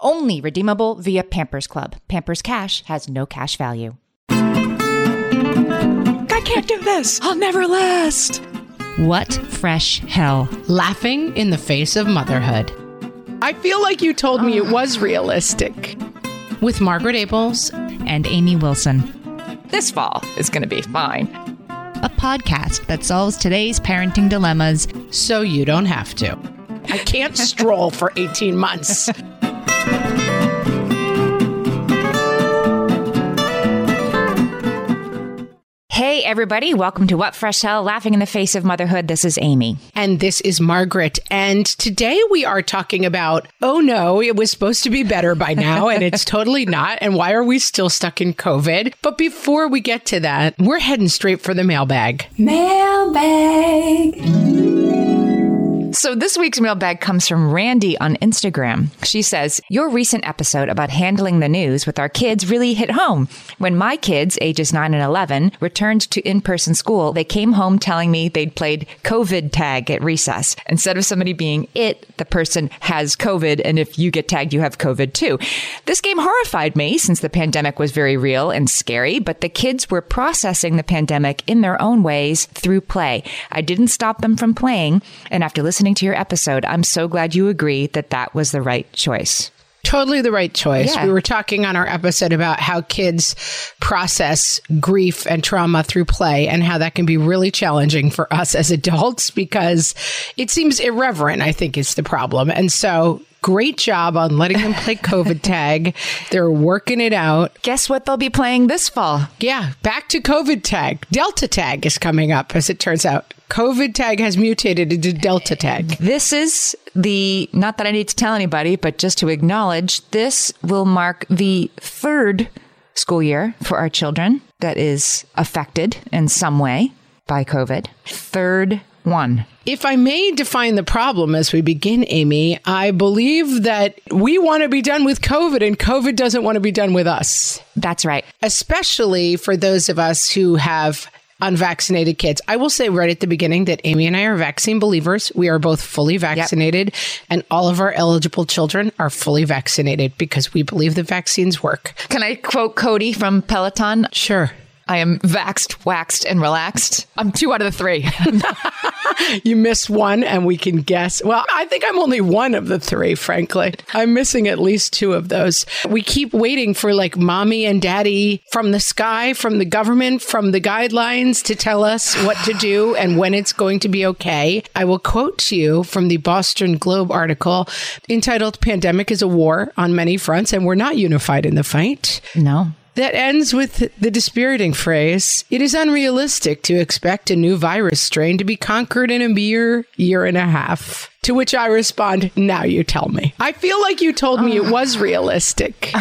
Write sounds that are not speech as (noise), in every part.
Only redeemable via Pampers Club. Pampers Cash has no cash value. I can't do this. I'll never last. What fresh hell? Laughing in the face of motherhood. I feel like you told me it was realistic. With Margaret Ables And Amy Wilson. This fall is going to be fine. A podcast that solves today's parenting dilemmas. so you don't have to. I can't stroll for 18 months. Hey, everybody. Welcome to What Fresh Hell Laughing in the Face of Motherhood. This is Amy. And this is Margaret. And today we are talking about, oh no, it was supposed to be better by now, and it's (laughs) totally not. And why are we still stuck in COVID? But before we get to that, we're heading straight for the mailbag. Mailbag. So this week's mailbag comes from Randy on Instagram. She says, Your recent episode about handling the news with our kids really hit home. When my kids, ages 9 and 11, returned to in-person school, they came home telling me they'd played COVID tag at recess. Instead of somebody being it, the person has COVID, and if you get tagged, you have COVID too. This game horrified me since the pandemic was very real and scary, but the kids were processing the pandemic in their own ways through play. I didn't stop them from playing, and after listening to your episode, I'm so glad you agree that that was the right choice. Totally the right choice. Yeah. We were talking on our episode about how kids process grief and trauma through play and how that can be really challenging for us as adults because it seems irreverent, I think is the problem. And so great job on letting them play (laughs) COVID tag. They're working it out. Guess what they'll be playing this fall? Yeah, back to COVID tag. Delta tag is coming up, as it turns out. COVID tag has mutated into Delta tag. This is the, not that I need to tell anybody, but just to acknowledge, this will mark the third school year for our children that is affected in some way by COVID. Third one. If I may define the problem as we begin, Amy, I believe that we want to be done with COVID and COVID doesn't want to be done with us, That's right. especially for those of us who have unvaccinated kids. I will say right at the beginning that Amy and I are vaccine believers. We are both fully vaccinated and all of our eligible children are fully vaccinated because we believe the vaccines work. Can I quote Cody from Peloton? Sure. I am vaxed, waxed, and relaxed. I'm two out of the three. (laughs) You miss one and we can guess. Well, I think I'm only one of the three, frankly. I'm missing at least two of those. We keep waiting for like mommy and daddy from the sky, from the government, from the guidelines to tell us what to do and when it's going to be okay. I will quote to you from the Boston Globe article entitled Pandemic is a War on Many Fronts and We're Not Unified in the Fight. no. That ends with the dispiriting phrase It is unrealistic to expect a new virus strain to be conquered in a mere year and a half. To which I respond, Now you tell me. I feel like you told me it oh. was realistic.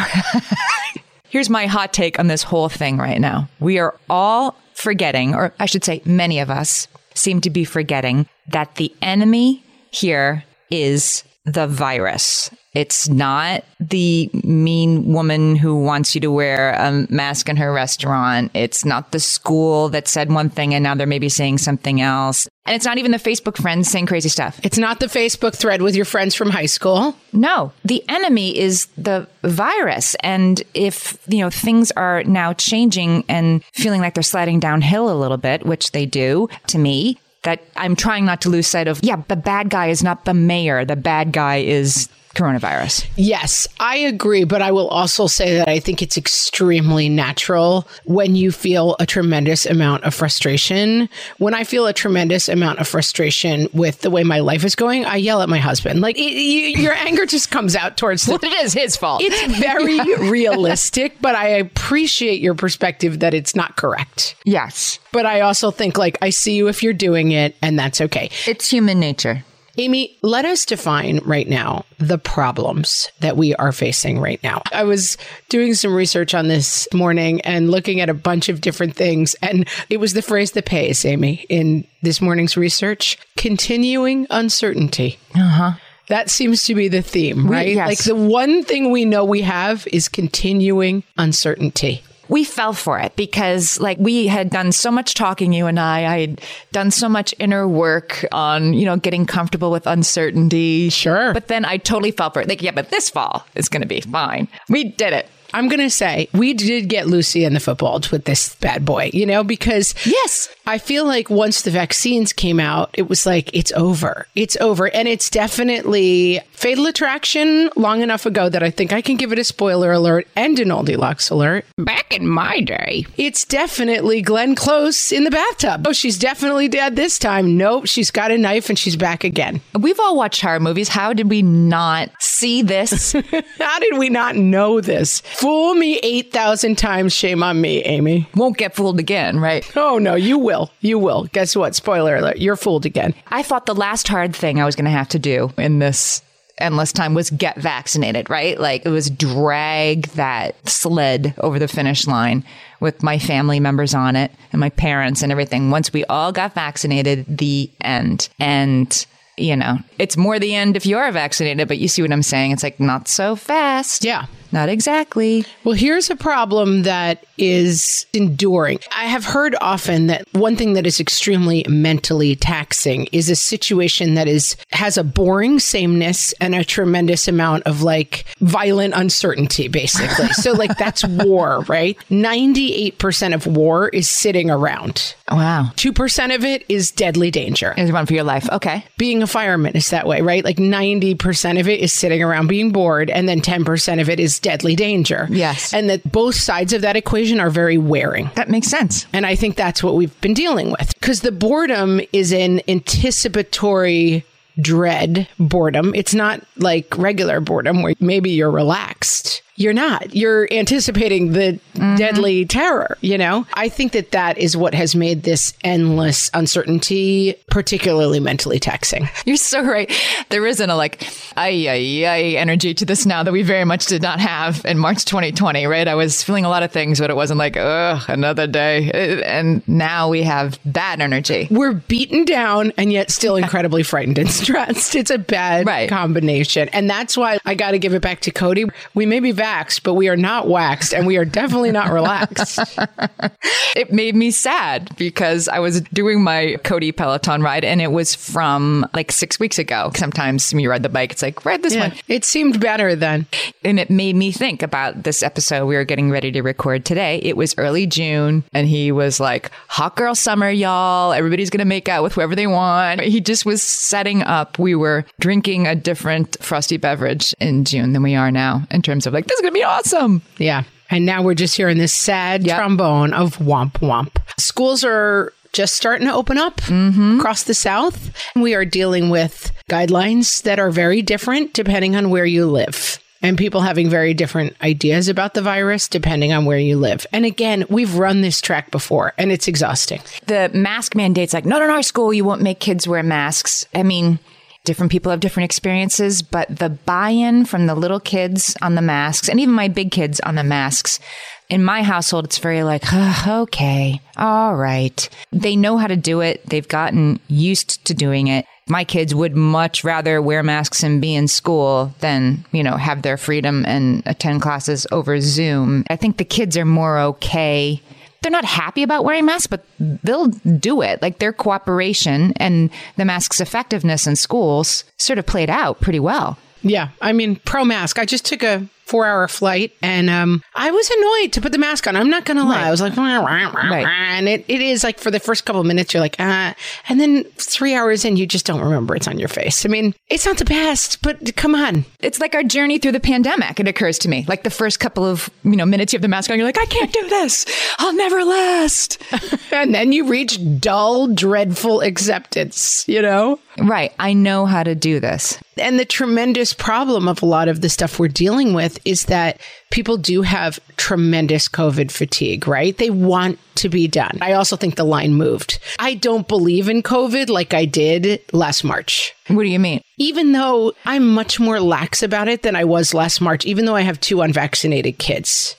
(laughs) Here's my hot take on this whole thing right now. We are all forgetting, or I should say, many of us seem to be forgetting that the enemy here is the virus. It's not the mean woman who wants you to wear a mask in her restaurant. It's not the school that said one thing and now they're maybe saying something else. And it's not even the Facebook friends saying crazy stuff. It's not the Facebook thread with your friends from high school. No, the enemy is the virus. And if, you know, things are now changing and feeling like they're sliding downhill a little bit, which they do to me, that I'm trying not to lose sight of. Yeah, the bad guy is not the mayor. The bad guy is coronavirus. Yes, I agree. But I will also say that I think it's extremely natural when you feel a tremendous amount of frustration. When I feel a tremendous amount of frustration with the way my life is going, I yell at my husband. Like, it, you, your anger just comes out towards the. (laughs) it is his fault. It's very (laughs) realistic, but I appreciate your perspective that it's not correct. yes. But I also think, like, I see you if you're doing it, and that's okay. It's human nature. Amy, let us define right now the problems that we are facing right now. I was doing some research on this morning and looking at a bunch of different things, and it was the phrase that pays, Amy, in this morning's research continuing uncertainty. Uh huh. That seems to be the theme, right? yes. Like the one thing we know we have is continuing uncertainty. We fell for it because like we had done so much talking you and i i had done so much inner work on you know getting comfortable with uncertainty Sure. but then i totally fell for it like yeah but this fall is going to be fine we did it I'm going to say we did get Lucy in the football with this bad boy, you know, because Yes. I feel like once the vaccines came out, it was like, it's over. It's over. And it's definitely fatal attraction long enough ago that I think I can give it a spoiler alert and an Oldilocks alert. Back in my day, It's definitely Glenn Close in the bathtub. Oh, she's definitely dead this time. Nope, she's got a knife and she's back again. we've all watched horror movies how did we not see this (laughs) How did we not know this? Fool me 8,000 times, shame on me, Amy. won't get fooled again right Oh no, you will. You will. Guess what? Spoiler alert. You're fooled again. I thought the last hard thing I was going to have to do in this endless time was get vaccinated, right? Like it was drag that sled over the finish line with my family members on it and my parents and everything. Once we all got vaccinated, the end. And you know, it's more the end if you are vaccinated, but you see what I'm saying? It's like not so fast. Yeah. Not exactly. Well, here's a problem that is enduring. I have heard often that one thing that is extremely mentally taxing is a situation that is has a boring sameness and a tremendous amount of like violent uncertainty basically. so like (laughs) that's war, right? 98% of war is sitting around. Wow. 2% of it is deadly danger. Is one for your life. Okay. being a fireman is that way, right? Like 90% of it is sitting around being bored, and then 10% of it is deadly danger. Yes. And that both sides of that equation are very wearing. That makes sense. And I think that's what we've been dealing with. Because the boredom is an anticipatory dread boredom. It's not like regular boredom where maybe you're relaxed. You're not. You're anticipating the deadly terror, you know? I think that that is what has made this endless uncertainty particularly mentally taxing. (laughs) You're so right. There isn't a like, ay, ay, ay energy to this now that we very much did not have in March 2020, right? I was feeling a lot of things, but it wasn't like, ugh, another day. Uh, And now we have that energy. We're beaten down and yet still incredibly frightened and (laughs) stressed. It's a bad Right. combination. And that's why I got to give it back to Cody. We may be vaxxed, but we are not waxed and we are definitely not relaxed. (laughs) It made me sad because I was doing my Cody Peloton ride and it was from like six weeks ago. Sometimes when you ride the bike, it's like, ride this one. It seemed better then. And it made me think about this episode we were getting ready to record today. It was early June and he was like, hot girl summer, y'all. Everybody's going to make out with whoever they want. He just was setting up. We were drinking a different frosty beverage in June than we are now in terms of like, this is going to be awesome. Yeah. And now we're just hearing this sad Yep. trombone of womp womp. Schools are just starting to open up Mm-hmm. across the South. We are dealing with guidelines that are very different depending on where you live. And people having very different ideas about the virus depending on where you live. And again, we've run this track before and it's exhausting. the mask mandates like not in our school you won't make kids wear masks i mean different people have different experiences but the buy-in from the little kids on the masks and even my big kids on the masks in my household it's very like "Huh, okay all right. They know how to do it. They've gotten used to doing it. My kids would much rather wear masks and be in school than you know have their freedom and attend classes over zoom. I think the kids are more okay they're not happy about wearing masks, but they'll do it. Like their cooperation and the mask's effectiveness in schools sort of played out pretty well. Yeah. I mean, pro mask. I just took a four hour flight, and um, I was annoyed to put the mask on. I'm not gonna lie. I was like, "Wah, wah, wah, Right. and it, it is like for the first couple of minutes, you're like, ah, and then three hours in, you just don't remember it's on your face. I mean, it's not the best, but come on. It's like our journey through the pandemic. It occurs to me. Like the first couple of you know minutes you have the mask on, you're like, I can't do this. I'll never last. (laughs) And then you reach dull, dreadful acceptance, you know? Right. I know how to do this. And the tremendous problem of a lot of the stuff we're dealing with is that people do have tremendous COVID fatigue, right? They want to be done. I also think the line moved. I don't believe in COVID like I did last March. What do you mean? Even though I'm much more lax about it than I was last March, even though I have two unvaccinated kids.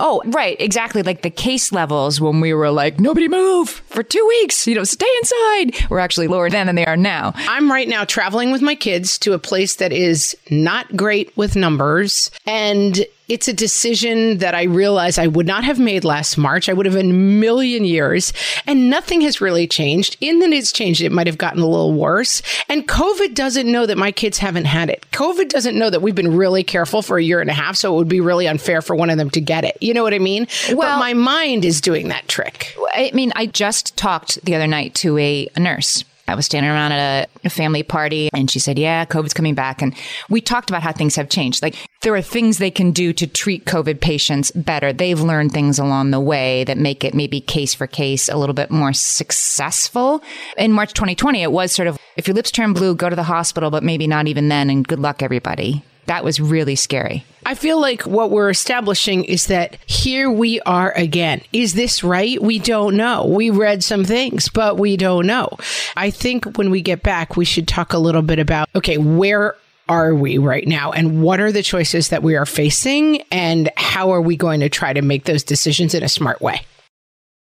Oh, right, exactly. Like the case levels when we were like, nobody move for two weeks, you know, stay inside, were actually lower then than they are now. I'm right now traveling with my kids to a place that is not great with numbers. And it's a decision that I realize I would not have made last March. I would have in a million years. And nothing has really changed. In that it's changed, it might have gotten a little worse. And COVID doesn't know that my kids haven't had it. COVID doesn't know that we've been really careful for a year and a half. So it would be really unfair for one of them to get it. You know what I mean? but Well- my mind is doing that trick. I mean, I just talked the other night to a, a nurse. I was standing around at a, family party and she said, Yeah, COVID's coming back. And we talked about how things have changed. Like, there are things they can do to treat COVID patients better. They've learned things along the way that make it maybe case for case a little bit more successful. In March 2020, it was sort of if your lips turn blue, go to the hospital, but maybe not even then. And good luck, everybody. That was really scary. I feel like what we're establishing is that here we are again. Is this right? We don't know. We read some things, but we don't know. I think when we get back, we should talk a little bit about okay, where are we right now and what are the choices that we are facing and how are we going to try to make those decisions in a smart way?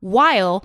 while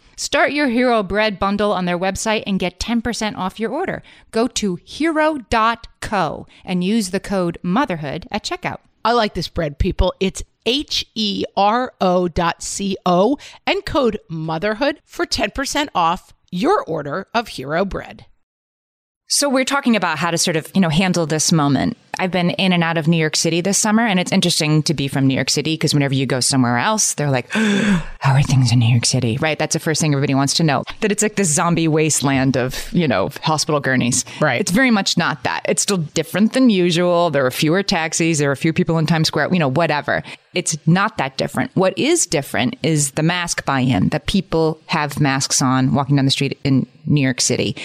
Start your Hero Bread bundle on their website and get 10% off your order. Go to hero.co and use the code motherhood at checkout. I like this bread, people. It's H E R O dot C O and code motherhood for 10% off your order of Hero Bread. So we're talking about how to sort of, you know, handle this moment. I've been in and out of New York City this summer, and it's interesting to be from New York City because whenever you go somewhere else, they're like, (gasps) How are things in New York City? Right? That's the first thing everybody wants to know. That it's like this zombie wasteland of, you know, hospital gurneys. Right. It's very much not that. It's still different than usual. There are fewer taxis, there are a few people in Times Square, you know, whatever. It's not that different. What is different is the mask buy in, that people have masks on walking down the street in New York City.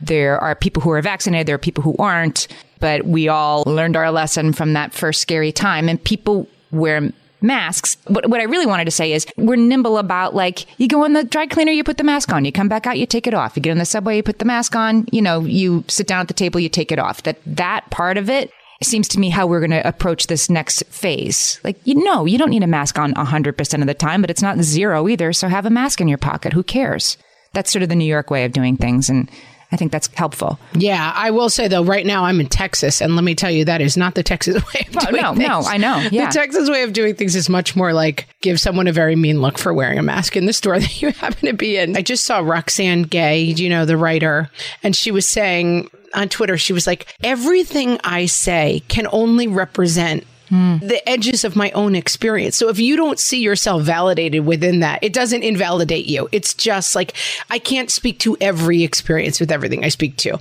There are people who are vaccinated, there are people who aren't, but we all learned our lesson from that first scary time, and people wear masks. What, what I really wanted to say is we're nimble about like you go in the dry cleaner, you put the mask on, you come back out, you take it off. You get in the subway, you put the mask on, you know, you sit down at the table, you take it off. That that part of it seems to me how we're going to approach this next phase. Like, you know, you don't need a mask on 100% of the time, but it's not zero either. So have a mask in your pocket. Who cares? That's sort of the New York way of doing things. And I think that's helpful. Yeah, I will say though, right now I'm in Texas, and let me tell you, that is not the Texas (laughs) way of Well, doing no, things. no, I know, yeah. The Texas way of doing things is much more like give someone a very mean look for wearing a mask in the store (laughs) that you happen to be in. I just saw Roxane Gay, you know, the writer, and she was saying on Twitter, she was like, everything I say can only represent the edges of my own experience. So if you don't see yourself validated within that, it doesn't invalidate you. It's just like I can't speak to every experience with everything I speak to.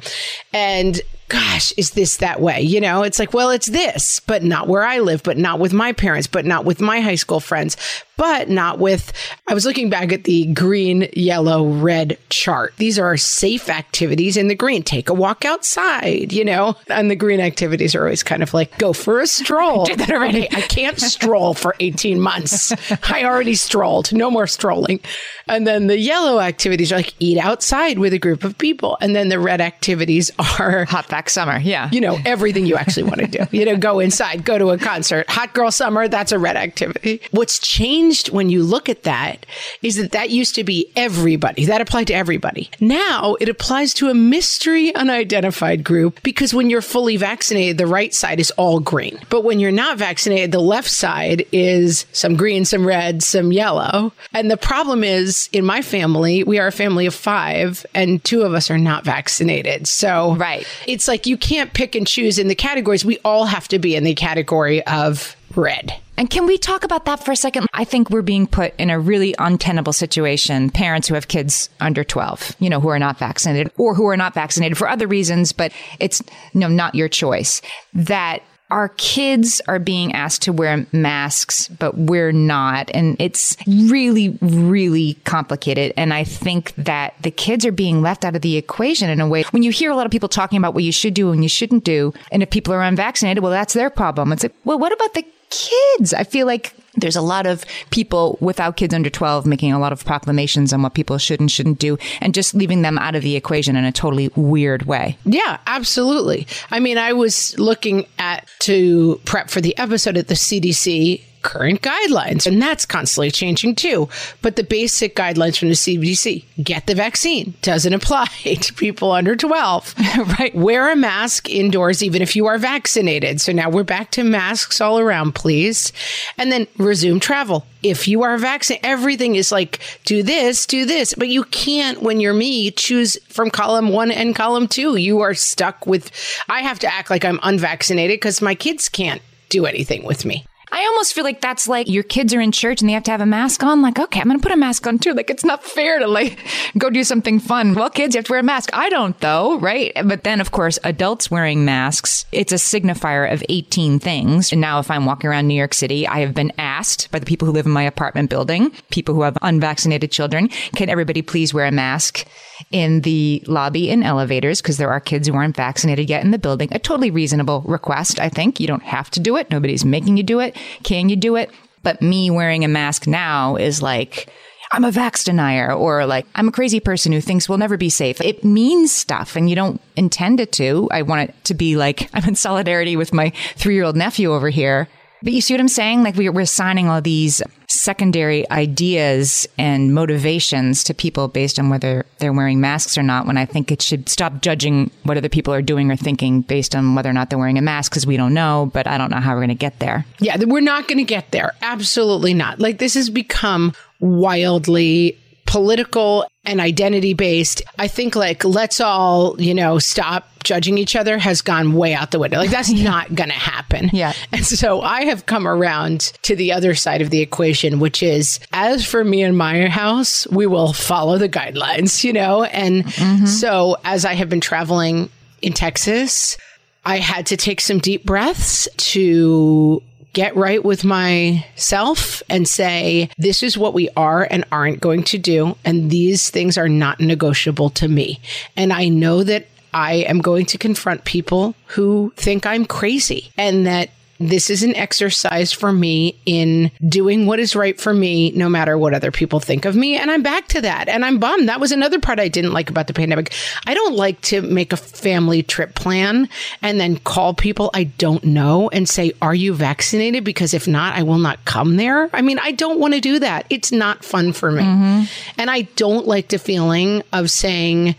And gosh, is this that way? You know, it's like, well, it's this, but not where I live, but not with my parents, but not with my high school friends, but not with. I was looking back at the green, yellow, red chart. These are safe activities in the green. Take a walk outside, you know, and the green activities are always kind of like go for a stroll. (laughs) Did that already. I can't stroll for 18 months. I already strolled. No more strolling. And then the yellow activities are like eat outside with a group of people. And then the red activities are Hot vax summer. Yeah. you know, everything you actually want to do. You know, go inside, go to a concert. Hot girl summer, that's a red activity. What's changed when you look at that is that that used to be everybody. That applied to everybody. Now it applies to a mystery unidentified group because when you're fully vaccinated, the right side is all green. But when you're not vaccinated, the left side is some green, some red, some yellow. And the problem is in my family, we are a family of five and two of us are not vaccinated. So Right. it's like you can't pick and choose in the categories. We all have to be in the category of red. And can we talk about that for a second? I think we're being put in a really untenable situation. Parents who have kids under 12, you know, who are not vaccinated or who are not vaccinated for other reasons, but it's you know, not your choice. That our kids are being asked to wear masks, but we're not. And it's really, really complicated. And I think that the kids are being left out of the equation in a way. When you hear a lot of people talking about what you should do and you shouldn't do, and if people are unvaccinated, well, that's their problem. It's like, well, what about the kids? I feel like there's a lot of people without kids under 12 making a lot of proclamations on what people should and shouldn't do and just leaving them out of the equation in a totally weird way. Yeah, absolutely. I mean, I was looking at to prep for the episode at the CDC current guidelines, and that's constantly changing too. But the basic guidelines from the CDC get the vaccine doesn't apply (laughs) to people under 12. (laughs) Right. Wear a mask indoors, even if you are vaccinated. So now we're back to masks all around, please. And then resume travel. If you are vaccinated, everything is like, do this, do this. But you can't, when you're me, choose from column one and column two. You are stuck with, I have to act like I'm unvaccinated because my kids can't do anything with me. I almost feel like that's like your kids are in church and they have to have a mask on. Like, okay, I'm going to put a mask on too. Like, it's not fair to like (laughs) go do something fun. Well, kids, you have to wear a mask. I don't though, right? But then, of course, adults wearing masks, it's a signifier of 18 things. And now if I'm walking around New York City, I have been asked by the people who live in my apartment building, people who have unvaccinated children, can everybody please wear a mask in the lobby and elevators? Because there are kids who aren't vaccinated yet in the building. A totally reasonable request, I think. You don't have to do it. Nobody's making you do it. Can you do it? But me wearing a mask now is like, I'm a vax denier or like I'm a crazy person who thinks we'll never be safe. It means stuff and you don't intend it to. I want it to be like (laughs) I'm in solidarity with my three year old nephew over here. But you see what I'm saying? Like we're, we're assigning all these secondary ideas and motivations to people based on whether they're wearing masks or not. When I think it should stop judging what other people are doing or thinking based on whether or not they're wearing a mask because we don't know. But I don't know how we're going to get there. Yeah, we're not going to get there. Absolutely not. Like this has become wildly political and identity based. I think like let's all, you know, stop judging each other has gone way out the window. Like that's (laughs) not going to happen. Yeah. And so I have come around to the other side of the equation, which is as for me and my house, we will follow the guidelines, you know? And mm-hmm. so as I have been traveling in Texas, I had to take some deep breaths to get right with myself and say, this is what we are and aren't going to do. And these things are not negotiable to me. And I know that I am going to confront people who think I'm crazy and that this is an exercise for me in doing what is right for me, no matter what other people think of me. And I'm back to that. And I'm bummed. That was another part I didn't like about the pandemic. I don't like to make a family trip plan and then call people I don't know and say, Are you vaccinated? Because if not, I will not come there. I mean, I don't want to do that. It's not fun for me. Mm-hmm. And I don't like the feeling of saying,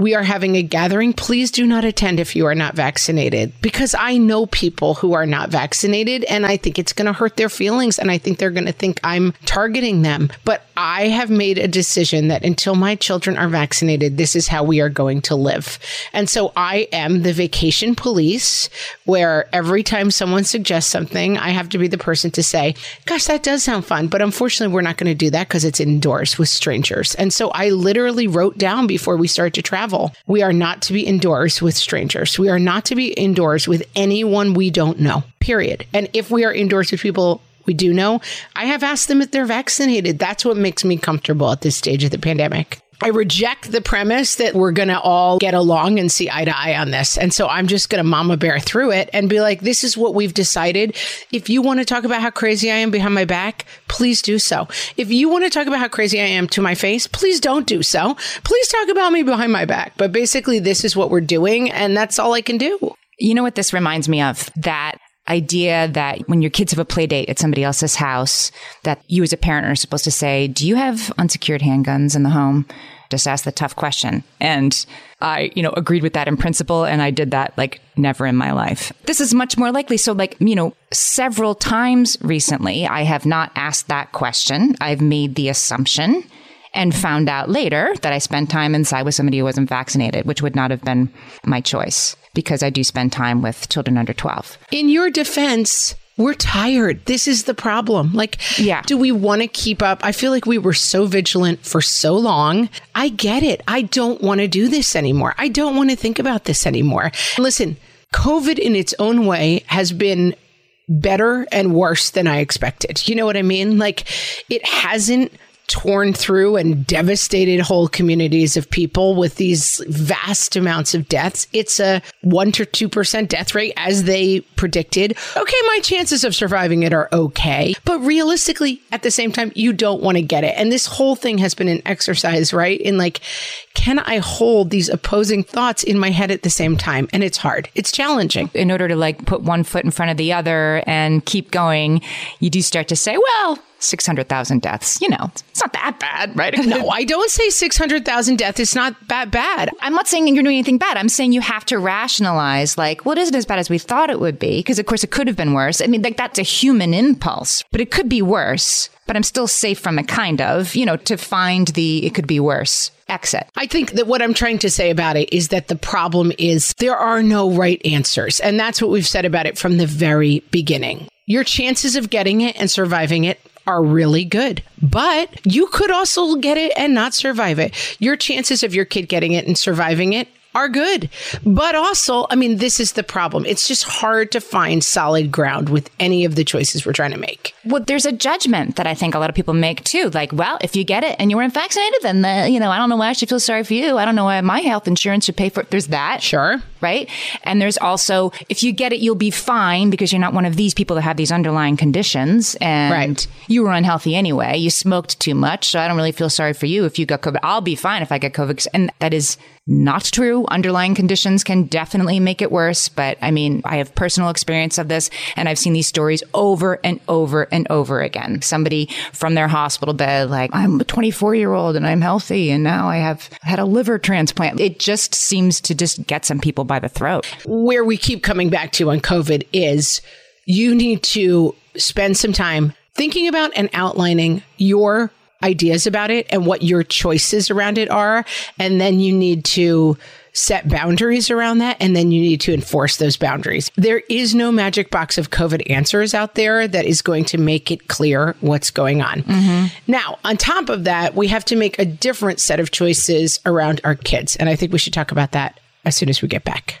we are having a gathering. Please do not attend if you are not vaccinated because I know people who are not vaccinated and I think it's going to hurt their feelings and I think they're going to think I'm targeting them. But I have made a decision that until my children are vaccinated, this is how we are going to live. And so I am the vacation police where every time someone suggests something, I have to be the person to say, gosh, that does sound fun. But unfortunately, we're not going to do that because it's indoors with strangers. And so I literally wrote down before we start to travel, we are not to be indoors with strangers. We are not to be indoors with anyone we don't know, period. And if we are indoors with people we do know, I have asked them if they're vaccinated. That's what makes me comfortable at this stage of the pandemic. I reject the premise that we're going to all get along and see eye to eye on this. And so I'm just going to mama bear through it and be like, this is what we've decided. If you want to talk about how crazy I am behind my back, please do so. If you want to talk about how crazy I am to my face, please don't do so. Please talk about me behind my back. But basically, this is what we're doing. And that's all I can do. You know what this reminds me of? That idea that when your kids have a play date at somebody else's house, that you as a parent are supposed to say, Do you have unsecured handguns in the home? Just ask the tough question. And I, you know, agreed with that in principle. And I did that like never in my life. This is much more likely. So, like, you know, several times recently, I have not asked that question. I've made the assumption and found out later that I spent time inside with somebody who wasn't vaccinated, which would not have been my choice because I do spend time with children under 12. In your defense, we're tired. This is the problem. Like, Yeah. do we want to keep up? I feel like we were so vigilant for so long. I get it. I don't want to do this anymore. I don't want to think about this anymore. Listen, COVID in its own way has been better and worse than I expected. You know what I mean? Like, it hasn't torn through and devastated whole communities of people with these vast amounts of deaths. It's a 1 to 2% death rate as they predicted. Okay, my chances of surviving it are okay. But realistically, at the same time, you don't want to get it. And this whole thing has been an exercise, right? In like, can I hold these opposing thoughts in my head at the same time? And it's hard. It's challenging. In order to like put one foot in front of the other and keep going, you do start to say, well, 600,000 deaths, you know, it's not that bad, right? (laughs) No, I don't say 600,000 deaths. It's not that bad. I'm not saying you're doing anything bad. I'm saying you have to rationalize, like, well, it isn't as bad as we thought it would be. Because, of course, it could have been worse. I mean, like, that's a human impulse, but it could be worse. But I'm still safe from it, kind of, you know, to find the it could be worse exit. I think that what I'm trying to say about it is that the problem is there are no right answers. And that's what we've said about it from the very beginning. Your chances of getting it and surviving it are really good, but you could also get it and not survive it. Your chances of your kid getting it and surviving it are good. But also, I mean, this is the problem. It's just hard to find solid ground with any of the choices we're trying to make. Well, there's a judgment that I think a lot of people make too. Like, well, if you get it and you weren't vaccinated, then the, you know, I don't know why I should feel sorry for you. I don't know why my health insurance should pay for it. There's that. Sure. Right. And there's also, if you get it, you'll be fine because you're not one of these people that have these underlying conditions and Right. you were unhealthy anyway. You smoked too much. So I don't really feel sorry for you if you got COVID. I'll be fine if I get COVID. And that is not true. Underlying conditions can definitely make it worse. But I mean, I have personal experience of this and I've seen these stories over and over and over again. Somebody from their hospital bed, like, I'm a 24 year old and I'm healthy and now I have had a liver transplant. It just seems to just get some people by the throat. where we keep coming back to on COVID is you need to spend some time thinking about and outlining your ideas about it and what your choices around it are. And then you need to set boundaries around that and then you need to enforce those boundaries. There is no magic box of COVID answers out there that is going to make it clear what's going on. Mm-hmm. Now, on top of that, we have to make a different set of choices around our kids. And I think we should talk about that as soon as we get back.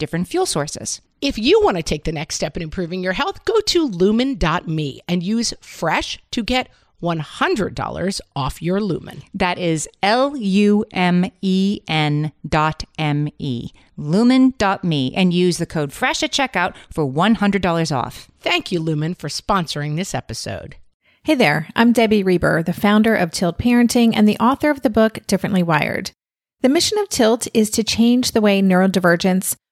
different different fuel sources. If you want to take the next step in improving your health, go to lumen.me and use fresh to get $100 off your lumen. That is L U M E N dot M E. Lumen.me and use the code FRESH at checkout for $100 off. Thank you, Lumen, for sponsoring this episode. Hey there, I'm Debbie Reber, the founder of Tilt Parenting and the author of the book Differently Wired. The mission of Tilt is to change the way neurodivergence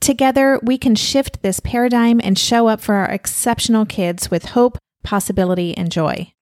Together, we can shift this paradigm and show up for our exceptional kids with hope, possibility, and joy.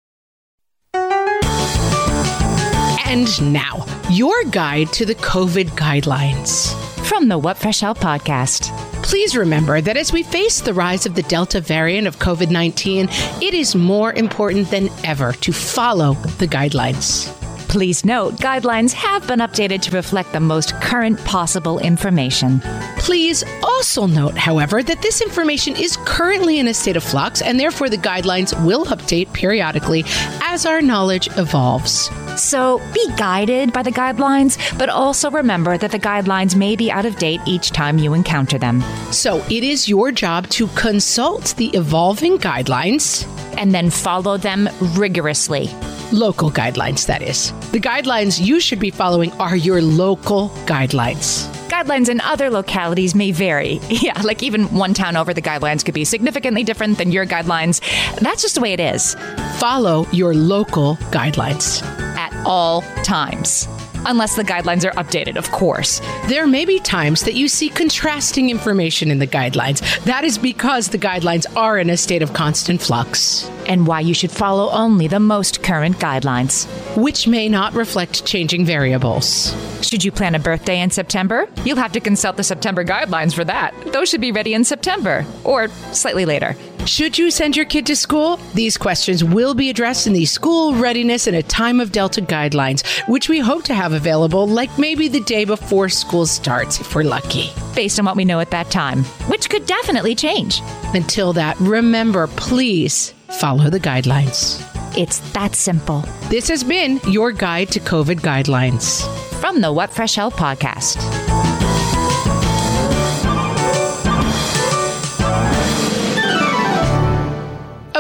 And now, your guide to the COVID guidelines. From the What Fresh Hell podcast. Please remember that as we face the rise of the Delta variant of COVID 19, it is more important than ever to follow the guidelines. Please note, guidelines have been updated to reflect the most current possible information. Please also note, however, that this information is currently in a state of flux and therefore the guidelines will update periodically as our knowledge evolves. So be guided by the guidelines, but also remember that the guidelines may be out of date each time you encounter them. So it is your job to consult the evolving guidelines and then follow them rigorously. Local guidelines, that is. The guidelines you should be following are your local guidelines. Guidelines in other localities may vary. (laughs) Yeah, like even one town over, the guidelines could be significantly different than your guidelines. That's just the way it is. Follow your local guidelines at all times. Unless the guidelines are updated, of course. There may be times that you see contrasting information in the guidelines. That is because the guidelines are in a state of constant flux. And why you should follow only the most current guidelines, which may not reflect changing variables. Should you plan a birthday in September? You'll have to consult the September guidelines for that. Those should be ready in September or slightly later. Should you send your kid to school? These questions will be addressed in the School Readiness in a Time of Delta guidelines, which we hope to have available like maybe the day before school starts if we're lucky. Based on what we know at that time, which could definitely change. Until that, remember, please follow the guidelines. It's that simple. This has been your guide to COVID guidelines from the What Fresh Hell podcast.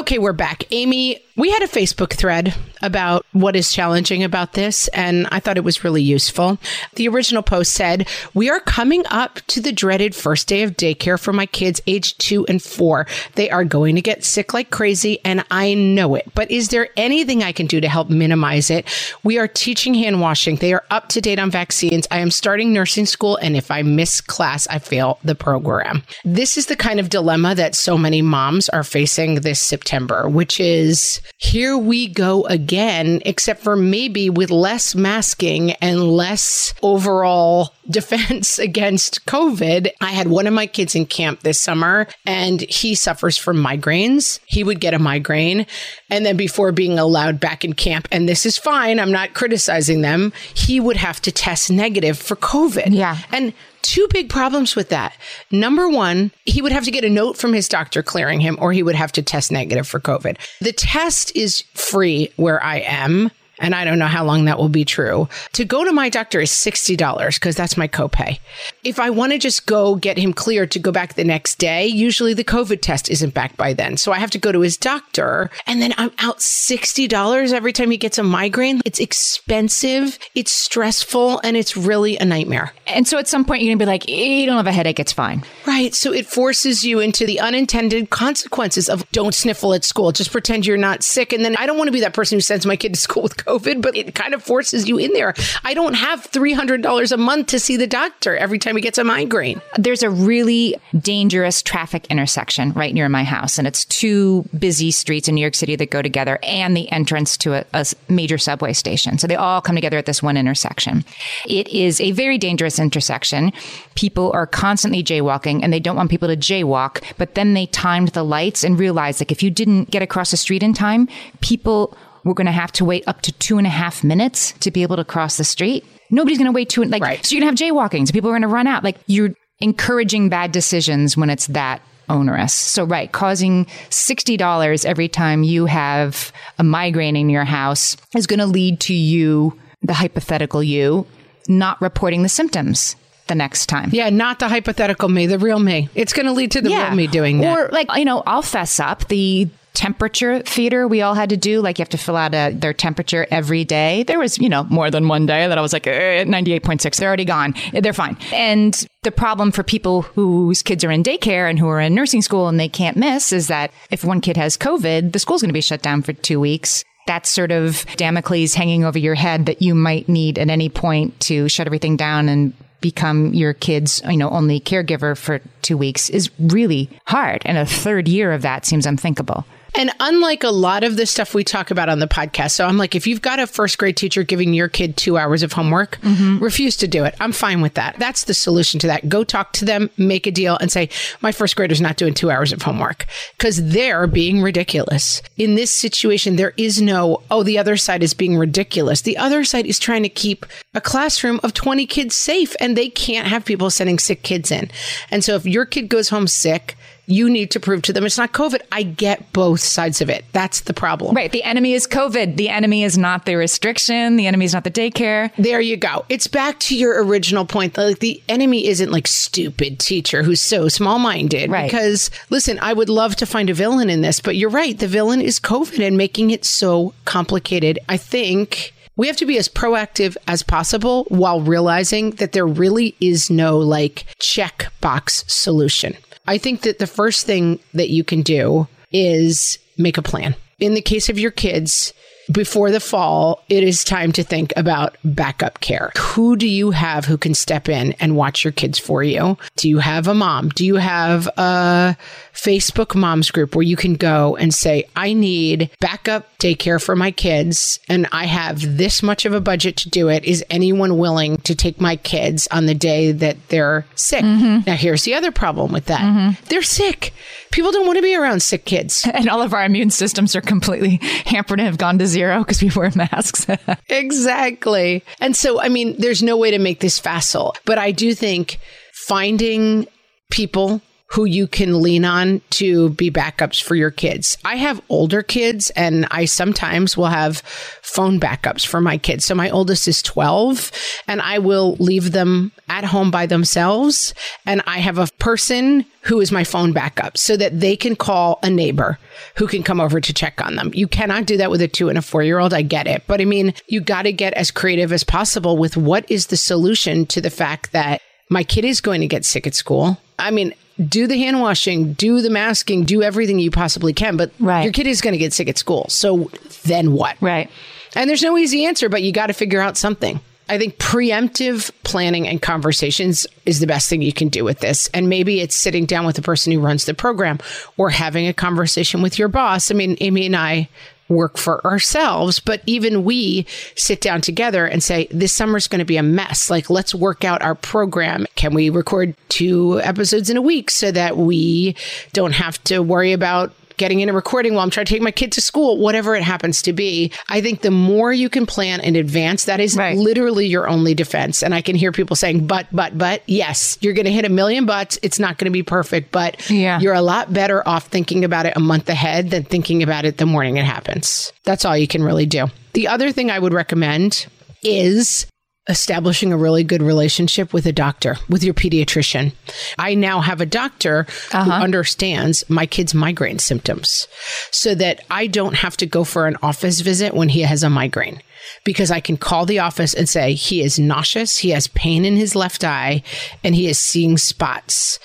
Okay, we're back. Amy, We had a Facebook thread about what is challenging about this, and I thought it was really useful. The original post said, We are coming up to the dreaded first day of daycare for my kids aged two and four. They are going to get sick like crazy, and I know it. But is there anything I can do to help minimize it? We are teaching hand washing. They are up to date on vaccines. I am starting nursing school, and if I miss class, I fail the program. This is the kind of dilemma that so many moms are facing this September, which is here we go again, except for maybe with less masking and less overall (laughs) defense against COVID. I had one of my kids in camp this summer and he suffers from migraines. He would get a migraine. And then before being allowed back in camp, and this is fine, I'm not criticizing them, he would have to test negative for COVID. Yeah. And two big problems with that. Number one, he would have to get a note from his doctor clearing him, or he would have to test negative for COVID. The test is free where I am and I don't know how long that will be true. To go to my doctor is $60 because that's my copay. If I want to just go get him cleared to go back the next day, usually the COVID test isn't back by then. So I have to go to his doctor and then I'm out $60 every time he gets a migraine. It's expensive, it's stressful, and it's really a nightmare. And so at some point, you're going to be like, eh, you don't have a headache, it's fine. Right. So it forces you into the unintended consequences of don't sniffle at school. Just pretend you're not sick. And then I don't want to be that person who sends my kid to school with COVID, but it kind of forces you in there. I don't have $300 a month to see the doctor every time he gets a migraine. There's a really dangerous traffic intersection right near my house, and it's two busy streets in New York City that go together and the entrance to a, a major subway station. So they all come together at this one intersection. It is a very dangerous intersection. People are constantly jaywalking and they don't want people to jaywalk, but then they timed the lights and realized like if you didn't get across the street in time, people we're going to have to wait up to two and a half minutes to be able to cross the street. Nobody's going to wait two, like, right. so you're going to have jaywalking. So people are going to run out. Like you're encouraging bad decisions when it's that onerous. So, right, causing $60 every time you have a migraine in your house is going to lead to you, the hypothetical you, not reporting the symptoms the next time. Yeah, not the hypothetical me, the real me. It's going to lead to the yeah. real me doing that. Or like, you know, I'll fess up the temperature theater we all had to do. Like you have to fill out a, their temperature every day. There was, you know, more than one day that I was like, eh, 98.6, they're already gone. They're fine. And the problem for people whose kids are in daycare and who are in nursing school and they can't miss is that if one kid has COVID, the school's going to be shut down for two weeks that's sword of Damocles hanging over your head that you might need at any point to shut everything down and become your kid's, you know, only caregiver for two weeks is really hard. And a third year of that seems unthinkable. And unlike a lot of the stuff we talk about on the podcast, so I'm like, if you've got a first grade teacher giving your kid two hours of homework, mm-hmm. refuse to do it. I'm fine with that. That's the solution to that. Go talk to them, make a deal, and say, my first grader's not doing two hours of homework because they're being ridiculous. In this situation, there is no, oh, the other side is being ridiculous. The other side is trying to keep a classroom of 20 kids safe, and they can't have people sending sick kids in. And so if your kid goes home sick, you need to prove to them it's not COVID. I get both sides of it. That's the problem. Right. The enemy is COVID. The enemy is not the restriction. The enemy is not the daycare. There you go. It's back to your original point. Like the enemy isn't like stupid teacher who's so small minded. Right. Because listen, I would love to find a villain in this, but you're right. The villain is COVID and making it so complicated. I think we have to be as proactive as possible while realizing that there really is no like checkbox solution. I think that the first thing that you can do is make a plan. In the case of your kids, before the fall, it is time to think about backup care. Who do you have who can step in and watch your kids for you? Do you have a mom? Do you have a Facebook moms group where you can go and say, I need backup daycare for my kids and I have this much of a budget to do it. Is anyone willing to take my kids on the day that they're sick? Mm-hmm. Now, here's the other problem with that mm-hmm. they're sick. People don't want to be around sick kids. (laughs) And all of our immune systems are completely (laughs) hampered and have gone to zero because we wear masks. (laughs) exactly. And so, I mean, there's no way to make this facile, but I do think finding people who you can lean on to be backups for your kids. I have older kids and I sometimes will have phone backups for my kids. So my oldest is 12 and I will leave them at home by themselves. And I have a person who is my phone backup so that they can call a neighbor who can come over to check on them. You cannot do that with a two and a four year old. I get it. But I mean, you got to get as creative as possible with what is the solution to the fact that my kid is going to get sick at school. I mean, do the hand washing, do the masking, do everything you possibly can, but Right. your kid is going to get sick at school. So then what? Right. And there's no easy answer, but you got to figure out something. I think preemptive planning and conversations is the best thing you can do with this. And maybe it's sitting down with the person who runs the program or having a conversation with your boss. I mean, Amy and I work for ourselves, but even we sit down together and say, this summer's going to be a mess. Like, let's work out our program. Can we record two episodes in a week so that we don't have to worry about getting in a recording while I'm trying to take my kid to school, whatever it happens to be. I think the more you can plan in advance, that is Right. literally your only defense. And I can hear people saying, but, but, but, yes, you're going to hit a million buts. It's not going to be perfect, but Yeah. you're a lot better off thinking about it a month ahead than thinking about it the morning it happens. That's all you can really do. The other thing I would recommend is establishing a really good relationship with a doctor, with your pediatrician. I now have a doctor who uh-huh. understands my kid's migraine symptoms so that I don't have to go for an office visit when he has a migraine. Because I can call the office and say he is nauseous, he has pain in his left eye, and he is seeing spots.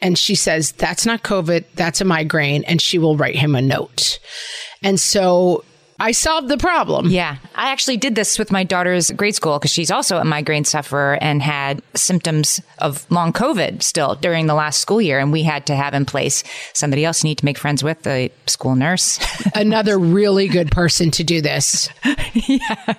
And she says, That's not COVID, that's a migraine. And she will write him a note. And so I solved the problem. Yeah. I actually did this with my daughter's grade school because she's also a migraine sufferer and had symptoms of long COVID still during the last school year. And we had to have in place somebody else you need to make friends with, the school nurse. (laughs) Another really good person to do this. (laughs) Yeah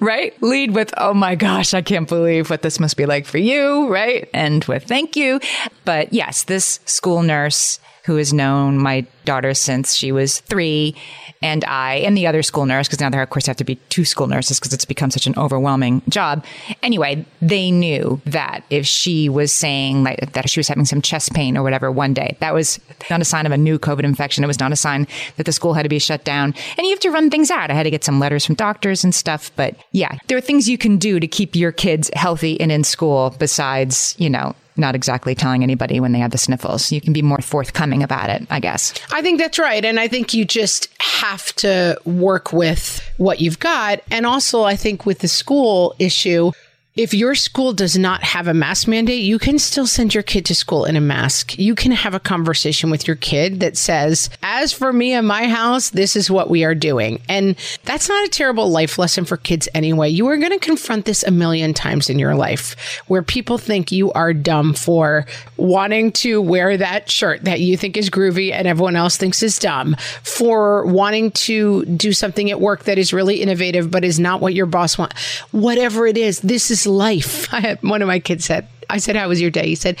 right? Lead with, oh my gosh, I can't believe what this must be like for you, right? And with thank you. But yes, this school nurse who has known my daughter since she was three and I and the other school nurse, because now there of course have to be two school nurses because it's become such an overwhelming job. Anyway, they knew that if she was saying like that she was having some chest pain or whatever one day, that was not a sign of a new COVID infection. It was not a sign that the school had to be shut down. And you have to run things out. I had to get some letters from doctors and stuff. But yeah, there are things you can do to keep your kids healthy and in school besides, you know, not exactly telling anybody when they have the sniffles. You can be more forthcoming about it, I guess. I think that's right. And I think you just have to work with what you've got. And also, I think with the school issue, if your school does not have a mask mandate, you can still send your kid to school in a mask. You can have a conversation with your kid that says, as for me and my house, this is what we are doing. And that's not a terrible life lesson for kids anyway. You are going to confront this a million times in your life where people think you are dumb for wanting to wear that shirt that you think is groovy and everyone else thinks is dumb, for wanting to do something at work that is really innovative but is not what your boss wants. Whatever it is, this is life. (laughs) I had one of my kids said, I said, How was your day? He said,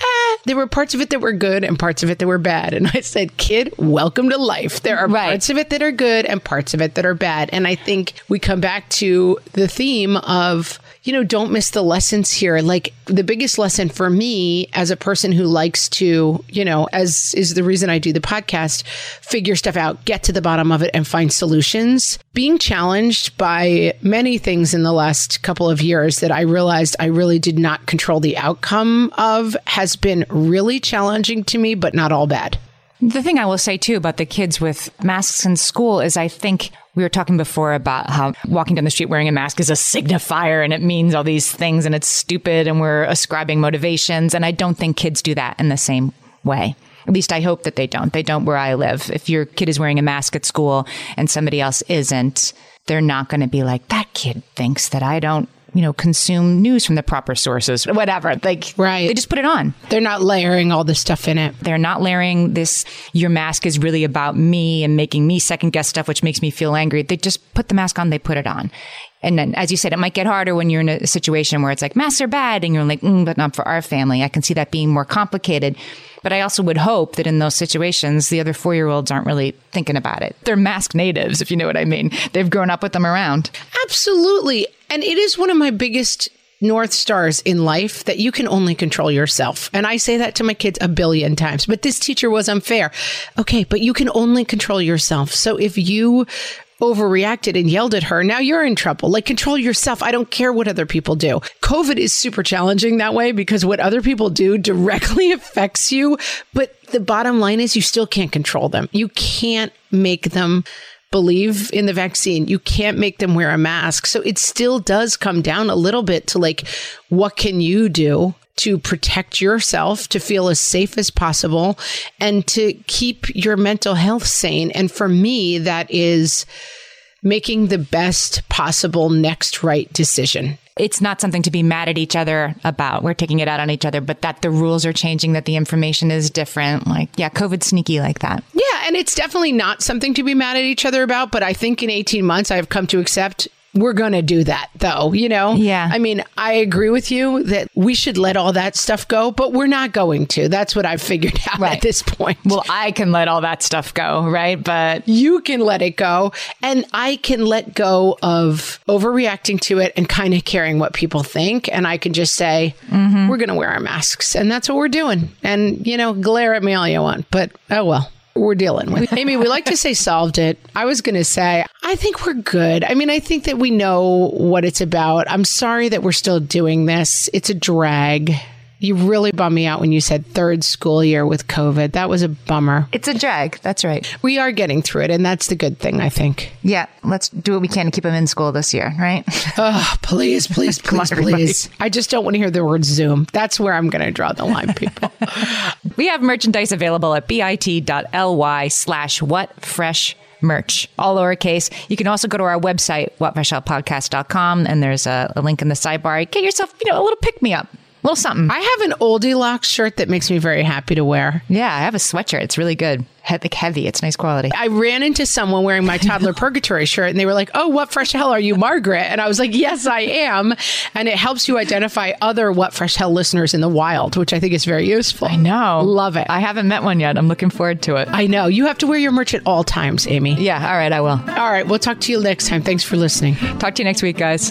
ah, There were parts of it that were good and parts of it that were bad. And I said, Kid, welcome to life. There are Right. parts of it that are good and parts of it that are bad. And I think we come back to the theme of, you know, don't miss the lessons here. Like the biggest lesson for me as a person who likes to, you know, as is the reason I do the podcast, figure stuff out, get to the bottom of it and find solutions. Being challenged by many things in the last couple of years that I realized I really did not control the outcome of has been really challenging to me, but not all bad. The thing I will say too about the kids with masks in school is I think we were talking before about how walking down the street wearing a mask is a signifier and it means all these things and it's stupid and we're ascribing motivations. And I don't think kids do that in the same way. At least I hope that they don't. They don't where I live. If your kid is wearing a mask at school and somebody else isn't, they're not going to be like, that kid thinks that I don't, you know, consume news from the proper sources, whatever. Like, Right. They just put it on. They're not layering all this stuff in it. They're not layering this, your mask is really about me and making me second guess stuff, which makes me feel angry. They just put the mask on, they put it on. And then, as you said, it might get harder when you're in a situation where it's like masks are bad and you're like, mm, but not for our family. I can see that being more complicated. But I also would hope that in those situations, the other four year olds aren't really thinking about it. They're mask natives, if you know what I mean. They've grown up with them around. Absolutely. And it is one of my biggest North Stars in life that you can only control yourself. And I say that to my kids a billion times, but this teacher was unfair. Okay, but you can only control yourself. So if you overreacted and yelled at her, now you're in trouble. Like control yourself. I don't care what other people do. COVID is super challenging that way because what other people do directly (laughs) affects you. But the bottom line is you still can't control them. You can't make them believe in the vaccine. You can't make them wear a mask. So it still does come down a little bit to like, what can you do to protect yourself, to feel as safe as possible, and to keep your mental health sane? And for me, that is making the best possible next right decision. It's not something to be mad at each other about. We're taking it out on each other, but that the rules are changing, that the information is different. Like, yeah, COVID's sneaky like that. Yeah, and it's definitely not something to be mad at each other about, but I think in 18 months I've come to accept we're going to do that though, you know? Yeah. I mean, I agree with you that we should let all that stuff go, but we're not going to. That's what I've figured (laughs) out right. at this point. Well, I can let all that stuff go, right? But you can let it go. And I can let go of overreacting to it and kind of caring what people think. And I can just say, mm-hmm. we're going to wear our masks. And that's what we're doing. And, you know, glare at me all you want, but oh well we're dealing with. (laughs) Amy, we like to say solved it. I was going to say, I think we're good. I mean, I think that we know what it's about. I'm sorry that we're still doing this. It's a drag. You really bummed me out when you said third school year with COVID. That was a bummer. It's a drag. That's right. We are getting through it, and that's the good thing, I think. Yeah. Let's do what we can to keep them in school this year, right? (laughs) oh, please, please, please, please. I just don't want to hear the word Zoom. That's where I'm going to draw the line, people. (laughs) we have merchandise available at bit.ly slash what fresh merch, all lowercase. You can also go to our website, whatfreshhellpodcast.com, and there's a, a link in the sidebar. Get yourself, you know, a little pick me up little something. I have an oldie locks shirt that makes me very happy to wear. Yeah, I have a sweatshirt. It's really good. Heavy, heavy. It's nice quality. I ran into someone wearing my toddler (laughs) purgatory shirt and they were like, Oh, what fresh hell are you, Margaret? And I was like, Yes, I am. And it helps you identify other what fresh hell listeners in the wild, which I think is very useful. I know. Love it. I haven't met one yet. I'm looking forward to it. I know. You have to wear your merch at all times, Amy. Yeah. All right. I will. All right. We'll talk to you next time. Thanks for listening. Talk to you next week, guys.